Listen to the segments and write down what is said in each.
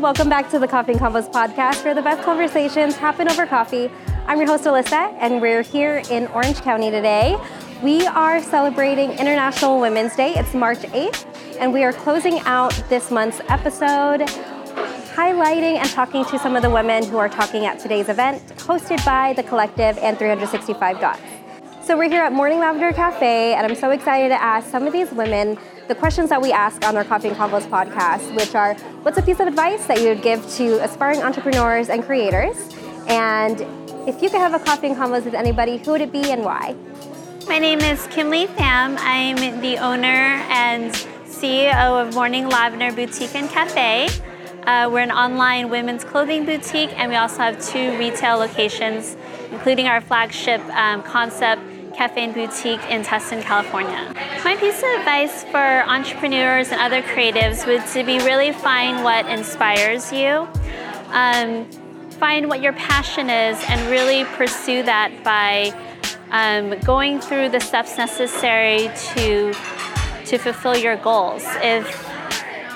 Welcome back to the Coffee and Convos podcast, where the best conversations happen over coffee. I'm your host, Alyssa, and we're here in Orange County today. We are celebrating International Women's Day. It's March 8th, and we are closing out this month's episode highlighting and talking to some of the women who are talking at today's event, hosted by The Collective and 365 Dots. So we're here at Morning Lavender Cafe, and I'm so excited to ask some of these women the questions that we ask on our Coffee and Convos podcast, which are what's a piece of advice that you would give to aspiring entrepreneurs and creators? And if you could have a coffee and convos with anybody, who would it be and why? My name is Kimlee Pham. I'm the owner and CEO of Morning Lavender Boutique and Cafe. Uh, we're an online women's clothing boutique, and we also have two retail locations, including our flagship um, concept Cafe and Boutique in Tustin, California. My piece of advice for entrepreneurs and other creatives would to be really find what inspires you. Um, find what your passion is and really pursue that by um, going through the steps necessary to to fulfill your goals. If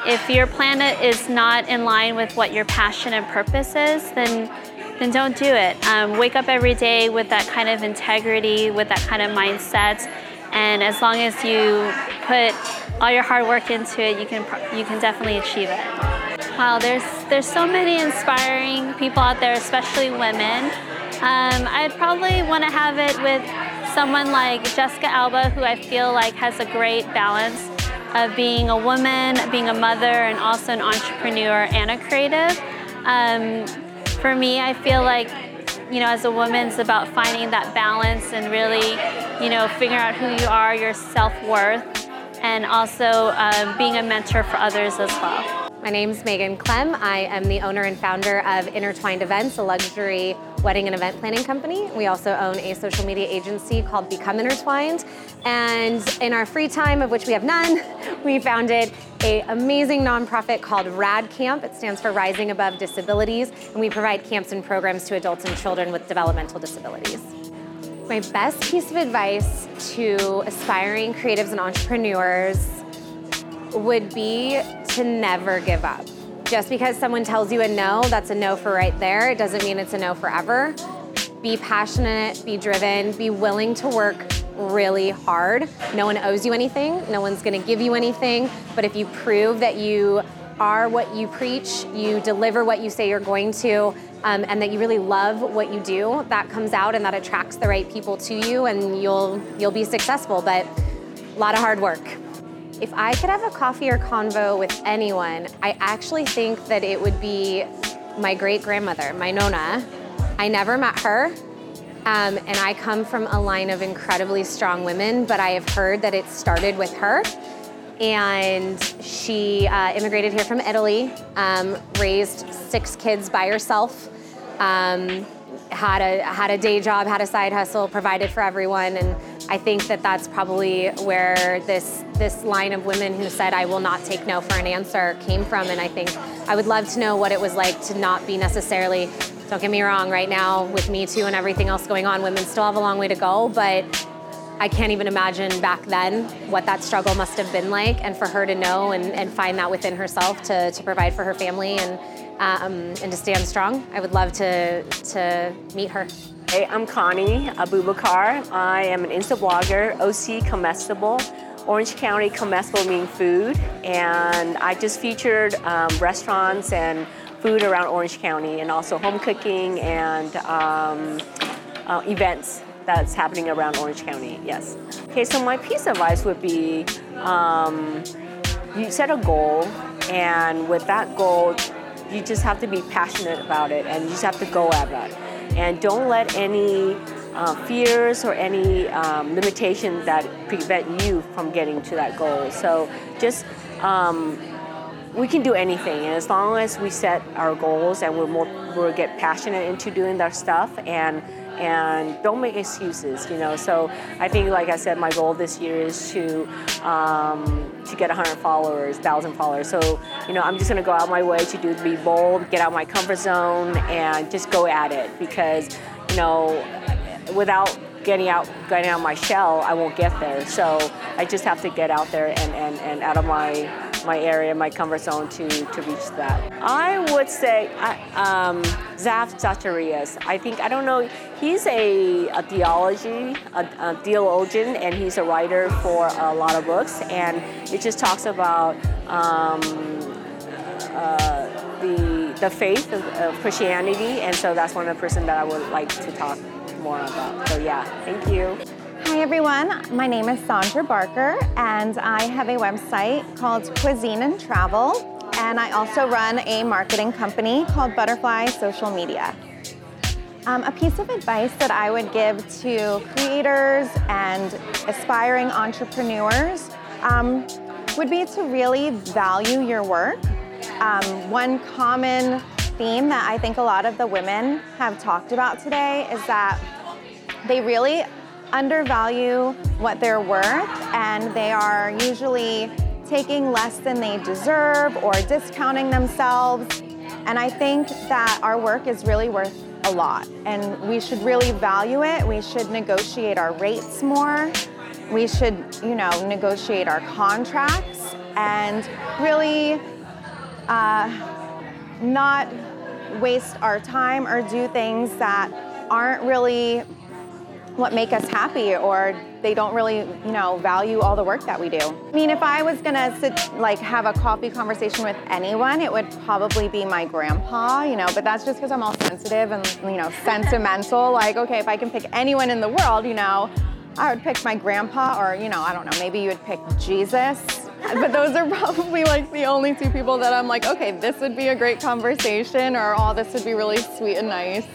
if your planet is not in line with what your passion and purpose is, then then don't do it. Um, wake up every day with that kind of integrity, with that kind of mindset, and as long as you put all your hard work into it, you can you can definitely achieve it. Wow, there's there's so many inspiring people out there, especially women. Um, I'd probably want to have it with someone like Jessica Alba, who I feel like has a great balance of being a woman, being a mother, and also an entrepreneur and a creative. Um, for me, I feel like, you know, as a woman, it's about finding that balance and really, you know, figuring out who you are, your self worth, and also uh, being a mentor for others as well. My name is Megan Clem. I am the owner and founder of Intertwined Events, a luxury wedding and event planning company. We also own a social media agency called Become Intertwined. And in our free time, of which we have none, we founded a amazing nonprofit called RAD Camp. It stands for Rising Above Disabilities, and we provide camps and programs to adults and children with developmental disabilities. My best piece of advice to aspiring creatives and entrepreneurs would be to never give up. Just because someone tells you a no, that's a no for right there. It doesn't mean it's a no forever. Be passionate, be driven, be willing to work really hard. No one owes you anything, no one's gonna give you anything, but if you prove that you are what you preach, you deliver what you say you're going to, um, and that you really love what you do, that comes out and that attracts the right people to you, and you'll you'll be successful. But a lot of hard work. If I could have a coffee or convo with anyone, I actually think that it would be my great grandmother, my Nona. I never met her, um, and I come from a line of incredibly strong women, but I have heard that it started with her. And she uh, immigrated here from Italy, um, raised six kids by herself, um, had a had a day job, had a side hustle, provided for everyone, and I think that that's probably where this this line of women who said I will not take no for an answer came from. And I think I would love to know what it was like to not be necessarily. Don't get me wrong. Right now, with Me Too and everything else going on, women still have a long way to go, but. I can't even imagine back then what that struggle must have been like, and for her to know and, and find that within herself to, to provide for her family and um, and to stand strong. I would love to to meet her. Hey, I'm Connie Abubakar. I am an Insta blogger, OC Comestible, Orange County Comestible meaning food, and I just featured um, restaurants and food around Orange County, and also home cooking and um, uh, events that's happening around Orange County. Yes. Okay, so my piece of advice would be um, you set a goal, and with that goal, you just have to be passionate about it, and you just have to go at that and don't let any uh, fears or any um, limitation that prevent you from getting to that goal. So just um, we can do anything, and as long as we set our goals and we're more we get passionate into doing that stuff and and don't make excuses you know? So i think like i said my goal this year is to um, to get 100 followers 1000 followers. So you know i'm just going to go out my way to do be bold get out my comfort zone and just go at it because you know without getting out getting out my shell i won't get there. So i just have to get out there and, and, and out of my my area, my comfort zone to, to reach that. I would say um, Zaf Zacharias. I think, I don't know, he's a, a theology, a, a theologian, and he's a writer for a lot of books, and it just talks about um, uh, the, the faith of, of Christianity, and so that's one of the person that I would like to talk more about. So yeah, thank you. Hi everyone, my name is Sandra Barker and I have a website called Cuisine and Travel and I also run a marketing company called Butterfly Social Media. Um, a piece of advice that I would give to creators and aspiring entrepreneurs um, would be to really value your work. Um, one common theme that I think a lot of the women have talked about today is that they really undervalue what they're worth and they are usually taking less than they deserve or discounting themselves. And I think that our work is really worth a lot and we should really value it. We should negotiate our rates more. We should, you know, negotiate our contracts and really uh, not waste our time or do things that aren't really what make us happy or they don't really you know value all the work that we do. I mean if i was gonna sit like have a coffee conversation with anyone it would probably be my grandpa you know but that's just because i'm all sensitive and you know sentimental. Like okay if i can pick anyone in the world you know i would pick my grandpa or you know i don't know maybe you would pick jesus. But those are probably like the only two people that i'm like okay this would be a great conversation or oh this would be really sweet and nice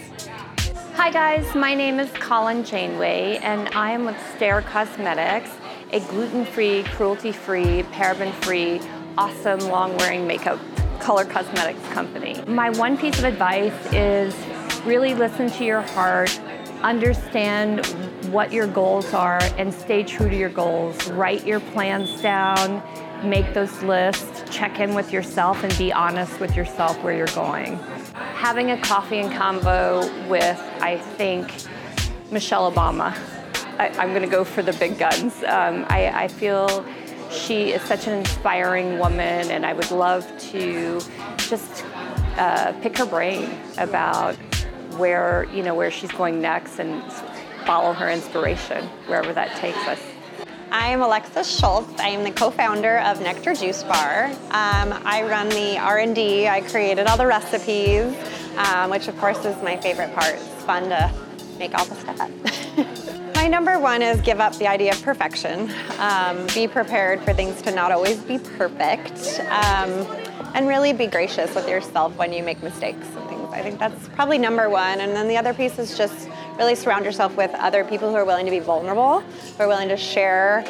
Hi guys, my name is Colin Janeway and I am with Stare Cosmetics, a gluten-free, cruelty-free, paraben-free, awesome long-wearing makeup color cosmetics company. My one piece of advice is really listen to your heart, understand what your goals are and stay true to your goals. Write your plans down, make those lists, check in with yourself and be honest with yourself where you're going having a coffee and convo with, I think, Michelle Obama. I, am going to go for the big guns. Um, I, I feel she is such an inspiring woman, and I would love to just uh, pick her brain about where you know where she's going next and follow her inspiration wherever that takes us. I'm Alexis Schultz. I am the co-founder of Nectar Juice Bar. Um, I run the R&D. I created all the recipes, um, which of course is my favorite part. It's fun to make all the stuff. my number one is give up the idea of perfection. Um, be prepared for things to not always be perfect. Um, and really be gracious with yourself when you make mistakes and things. I think that's probably number one. And then the other piece is just really surround yourself with other people who are willing to be vulnerable, who are willing to share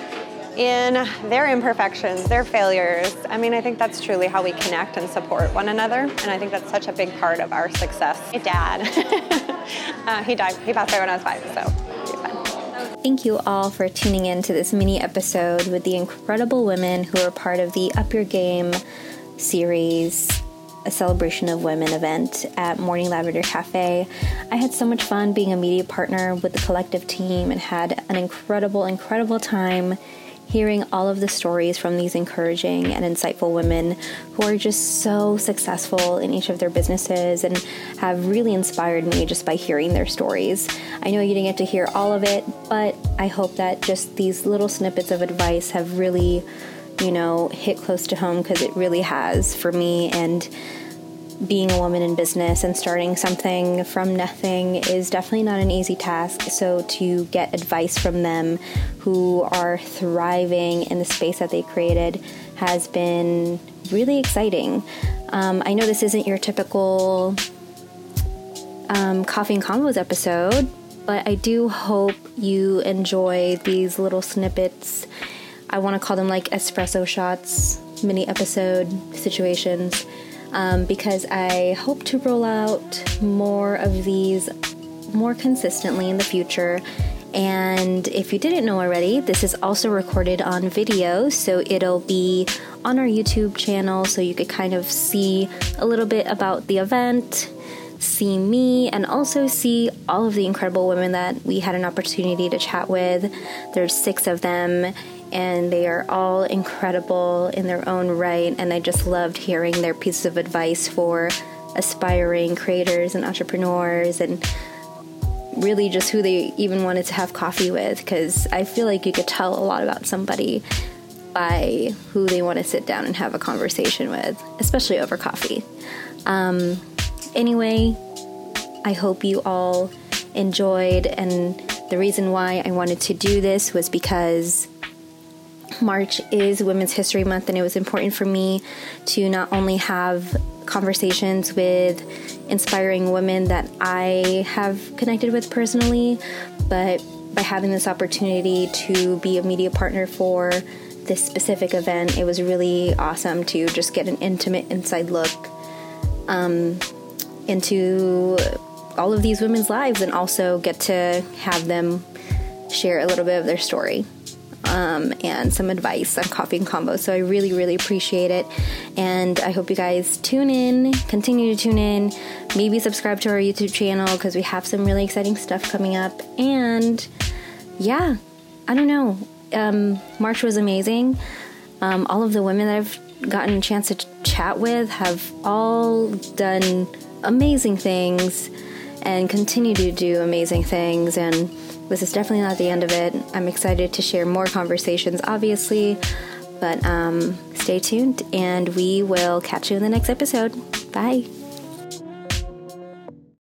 in their imperfections, their failures. I mean, I think that's truly how we connect and support one another, and I think that's such a big part of our success. My dad, uh, he died, he passed away when I was five, so. Thank you all for tuning in to this mini episode with the incredible women who are part of the Up Your Game series a celebration of women event at Morning Lavender Cafe. I had so much fun being a media partner with the collective team and had an incredible, incredible time hearing all of the stories from these encouraging and insightful women who are just so successful in each of their businesses and have really inspired me just by hearing their stories. I know you didn't get to hear all of it, but I hope that just these little snippets of advice have really you know, hit close to home because it really has for me. And being a woman in business and starting something from nothing is definitely not an easy task. So, to get advice from them who are thriving in the space that they created has been really exciting. Um, I know this isn't your typical um, Coffee and Convos episode, but I do hope you enjoy these little snippets I want to call them like espresso shots, mini episode situations, um, because I hope to roll out more of these more consistently in the future. And if you didn't know already, this is also recorded on video, so it'll be on our YouTube channel so you could kind of see a little bit about the event, see me, and also see all of the incredible women that we had an opportunity to chat with. There's six of them, and they are all incredible in their own right. And I just loved hearing their pieces of advice for aspiring creators and entrepreneurs and really just who they even wanted to have coffee with because I feel like you could tell a lot about somebody by who they want to sit down and have a conversation with, especially over coffee. Um, anyway, I hope you all enjoyed, and the reason why I wanted to do this was because March is Women's History Month, and it was important for me to not only have conversations with inspiring women that I have connected with personally, but by having this opportunity to be a media partner for this specific event, it was really awesome to just get an intimate inside look um, into all of these women's lives and also get to have them share a little bit of their story um, and some advice on coffee and convo. So I really, really appreciate it. And I hope you guys tune in, continue to tune in, maybe subscribe to our YouTube channel because we have some really exciting stuff coming up. And yeah, I don't know. Um, March was amazing. Um, all of the women that I've gotten a chance to chat with have all done amazing things and continue to do amazing things. And this is definitely not the end of it. I'm excited to share more conversations, obviously, but um, stay tuned and we will catch you in the next episode. Bye.